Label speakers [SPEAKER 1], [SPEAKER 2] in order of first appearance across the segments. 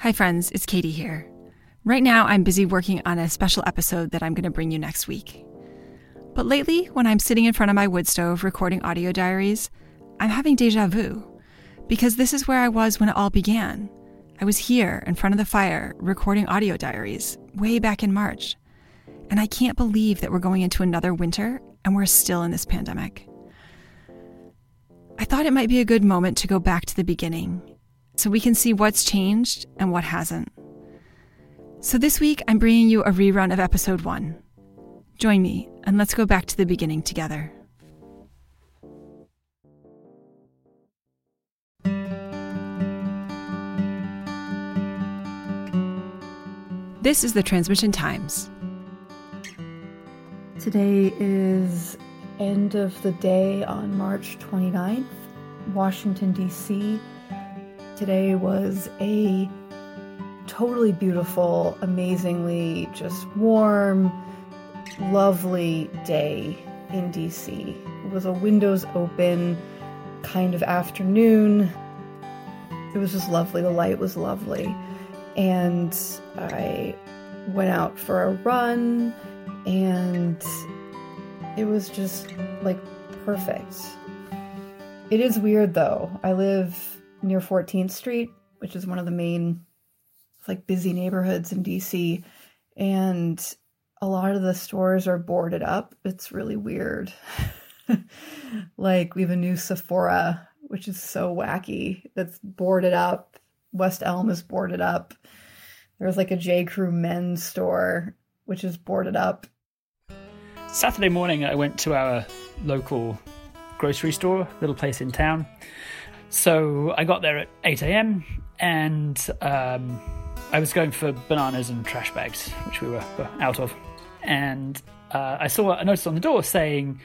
[SPEAKER 1] Hi, friends, it's Katie here. Right now, I'm busy working on a special episode that I'm going to bring you next week. But lately, when I'm sitting in front of my wood stove recording audio diaries, I'm having deja vu. Because this is where I was when it all began. I was here in front of the fire recording audio diaries way back in March. And I can't believe that we're going into another winter and we're still in this pandemic. I thought it might be a good moment to go back to the beginning so we can see what's changed and what hasn't. So this week, I'm bringing you a rerun of episode one. Join me and let's go back to the beginning together. This is the Transmission Times.
[SPEAKER 2] Today is end of the day on March 29th, Washington, D.C. Today was a totally beautiful, amazingly just warm, lovely day in DC. It was a windows open kind of afternoon. It was just lovely. The light was lovely. And I went out for a run and it was just like perfect. It is weird though. I live near 14th Street, which is one of the main like busy neighborhoods in DC and a lot of the stores are boarded up. It's really weird. like we have a new Sephora, which is so wacky. That's boarded up. West Elm is boarded up. There's like a J. Crew men's store, which is boarded up.
[SPEAKER 3] Saturday morning, I went to our local grocery store, little place in town, so I got there at 8 a.m. and um, I was going for bananas and trash bags, which we were out of. And uh, I saw a notice on the door saying,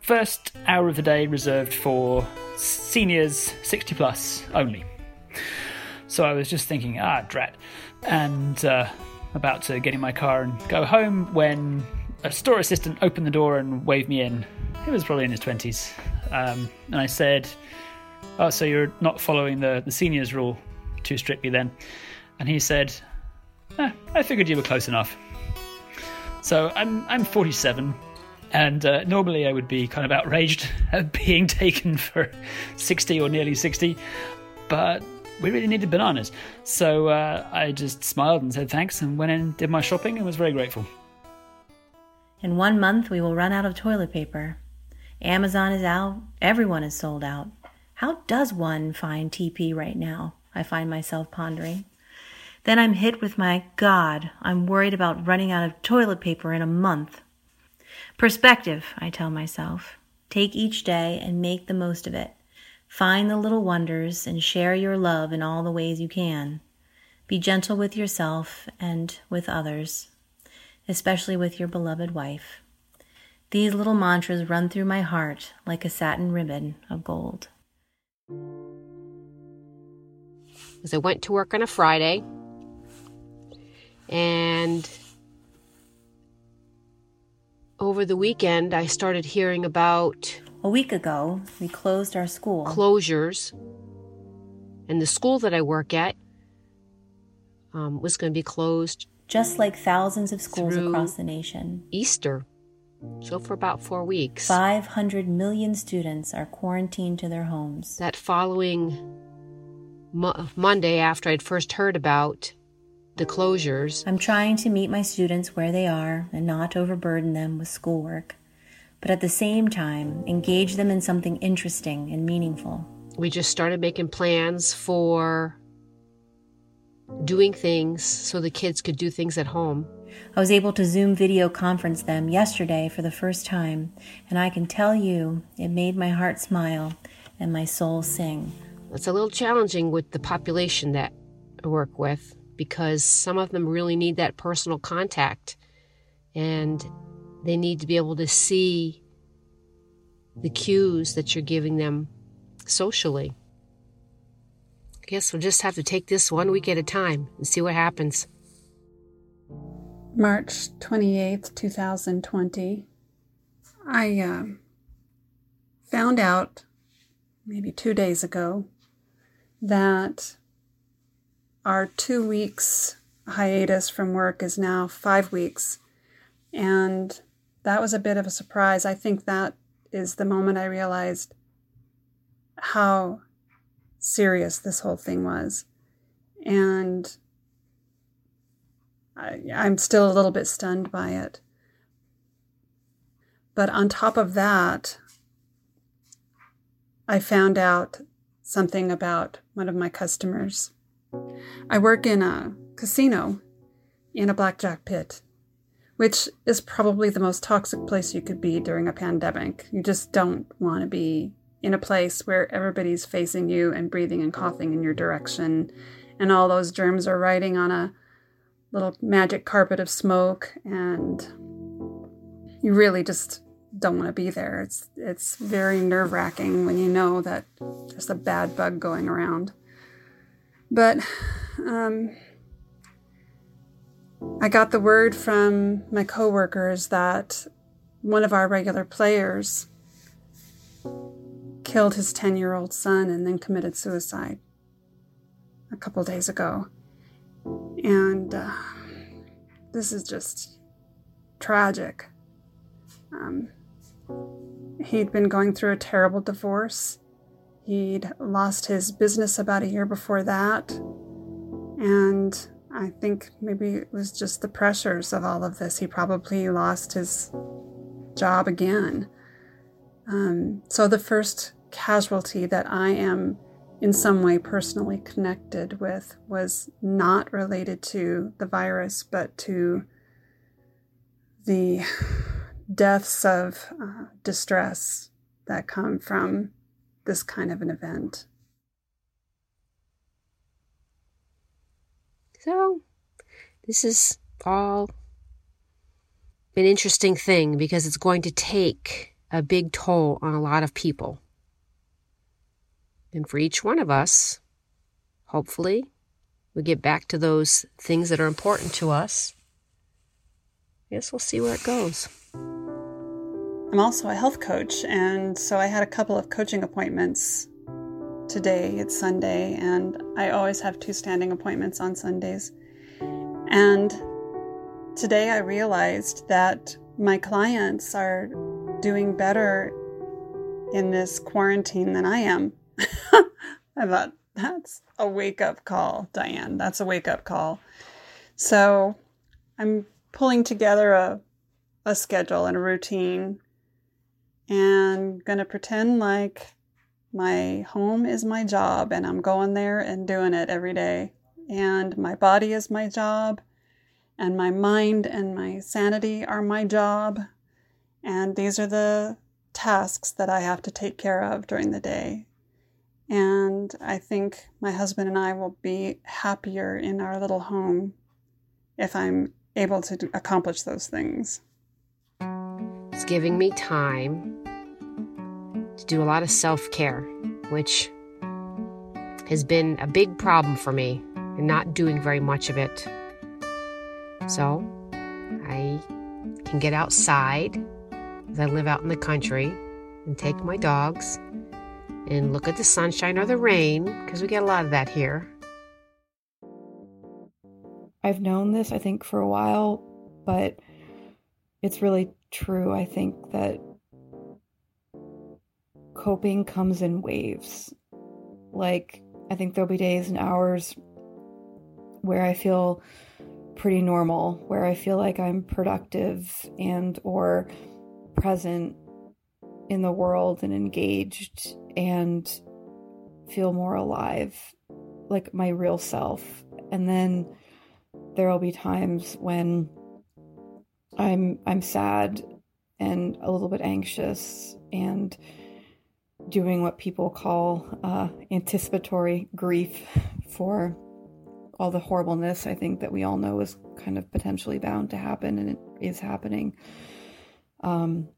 [SPEAKER 3] first hour of the day reserved for seniors 60 plus only. So I was just thinking, ah, drat. And uh, about to get in my car and go home when a store assistant opened the door and waved me in. He was probably in his 20s. Um, and I said, Oh, so you're not following the, the seniors rule too strictly then? And he said, eh, I figured you were close enough. So I'm I'm 47, and uh, normally I would be kind of outraged at being taken for 60 or nearly 60, but we really needed bananas. So uh, I just smiled and said thanks and went in, did my shopping, and was very grateful.
[SPEAKER 4] In one month, we will run out of toilet paper. Amazon is out, everyone is sold out. How does one find TP right now? I find myself pondering. Then I'm hit with my God, I'm worried about running out of toilet paper in a month. Perspective, I tell myself. Take each day and make the most of it. Find the little wonders and share your love in all the ways you can. Be gentle with yourself and with others, especially with your beloved wife. These little mantras run through my heart like a satin ribbon of gold.
[SPEAKER 5] As I went to work on a Friday, and over the weekend, I started hearing about.
[SPEAKER 4] A week ago, we closed our school.
[SPEAKER 5] Closures. And the school that I work at um, was going to be closed.
[SPEAKER 4] Just like thousands of schools across the nation.
[SPEAKER 5] Easter. So, for about four weeks.
[SPEAKER 4] 500 million students are quarantined to their homes.
[SPEAKER 5] That following Mo- Monday, after I'd first heard about the closures,
[SPEAKER 4] I'm trying to meet my students where they are and not overburden them with schoolwork, but at the same time, engage them in something interesting and meaningful.
[SPEAKER 5] We just started making plans for doing things so the kids could do things at home.
[SPEAKER 4] I was able to Zoom video conference them yesterday for the first time, and I can tell you it made my heart smile and my soul sing.
[SPEAKER 5] It's a little challenging with the population that I work with because some of them really need that personal contact and they need to be able to see the cues that you're giving them socially. I guess we'll just have to take this one week at a time and see what happens.
[SPEAKER 6] March 28th, 2020. I uh, found out maybe two days ago that our two weeks hiatus from work is now five weeks. And that was a bit of a surprise. I think that is the moment I realized how serious this whole thing was. And I, I'm still a little bit stunned by it. But on top of that, I found out something about one of my customers. I work in a casino in a blackjack pit, which is probably the most toxic place you could be during a pandemic. You just don't want to be in a place where everybody's facing you and breathing and coughing in your direction, and all those germs are riding on a little magic carpet of smoke, and you really just don't want to be there. It's it's very nerve wracking when you know that there's a bad bug going around. But um, I got the word from my coworkers that one of our regular players killed his 10 year old son and then committed suicide a couple days ago. And uh, this is just tragic. Um, he'd been going through a terrible divorce. He'd lost his business about a year before that. And I think maybe it was just the pressures of all of this. He probably lost his job again. Um, so the first casualty that I am in some way personally connected with was not related to the virus, but to the deaths of uh, distress that come from this kind of an event.
[SPEAKER 5] So, this is all an interesting thing because it's going to take a big toll on a lot of people. And for each one of us, hopefully, we get back to those things that are important to us. Yes, we'll see where it goes.
[SPEAKER 6] I'm also a health coach, and so I had a couple of coaching appointments today. It's Sunday, and I always have two standing appointments on Sundays. And today I realized that my clients are doing better in this quarantine than I am. I thought, that's a wake up call, Diane. That's a wake up call. So I'm pulling together a, a schedule and a routine and going to pretend like my home is my job and I'm going there and doing it every day. And my body is my job, and my mind and my sanity are my job. And these are the tasks that I have to take care of during the day. And I think my husband and I will be happier in our little home if I'm able to accomplish those things.
[SPEAKER 5] It's giving me time to do a lot of self care, which has been a big problem for me and not doing very much of it. So I can get outside as I live out in the country and take my dogs and look at the sunshine or the rain because we get a lot of that here.
[SPEAKER 2] I've known this, I think, for a while, but it's really true. I think that coping comes in waves. Like, I think there'll be days and hours where I feel pretty normal, where I feel like I'm productive and or present in the world and engaged and feel more alive, like my real self. And then there'll be times when I'm I'm sad and a little bit anxious and doing what people call uh, anticipatory grief for all the horribleness I think that we all know is kind of potentially bound to happen and it is happening. Um,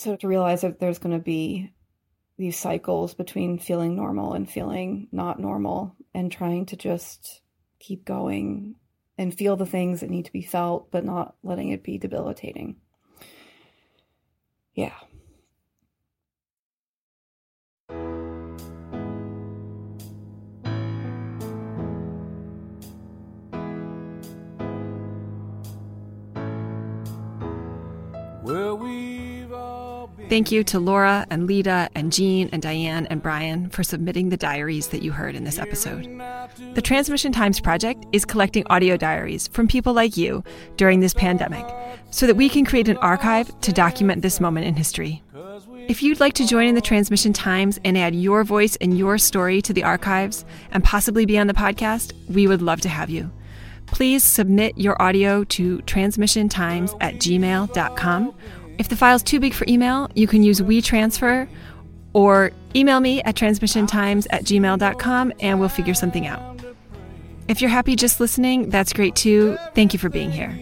[SPEAKER 2] sort of realize that there's going to be these cycles between feeling normal and feeling not normal and trying to just keep going and feel the things that need to be felt but not letting it be debilitating. Yeah.
[SPEAKER 1] Well, we've all Thank you to Laura and Lita and Jean and Diane and Brian for submitting the diaries that you heard in this episode. The Transmission Times Project is collecting audio diaries from people like you during this pandemic so that we can create an archive to document this moment in history. If you'd like to join in the Transmission Times and add your voice and your story to the archives and possibly be on the podcast, we would love to have you. Please submit your audio to transmissiontimes at gmail.com if the file's too big for email, you can use WeTransfer or email me at transmissiontimes at gmail.com and we'll figure something out. If you're happy just listening, that's great too. Thank you for being here.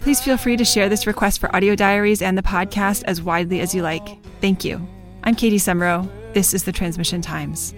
[SPEAKER 1] Please feel free to share this request for audio diaries and the podcast as widely as you like. Thank you. I'm Katie Semro. This is the Transmission Times.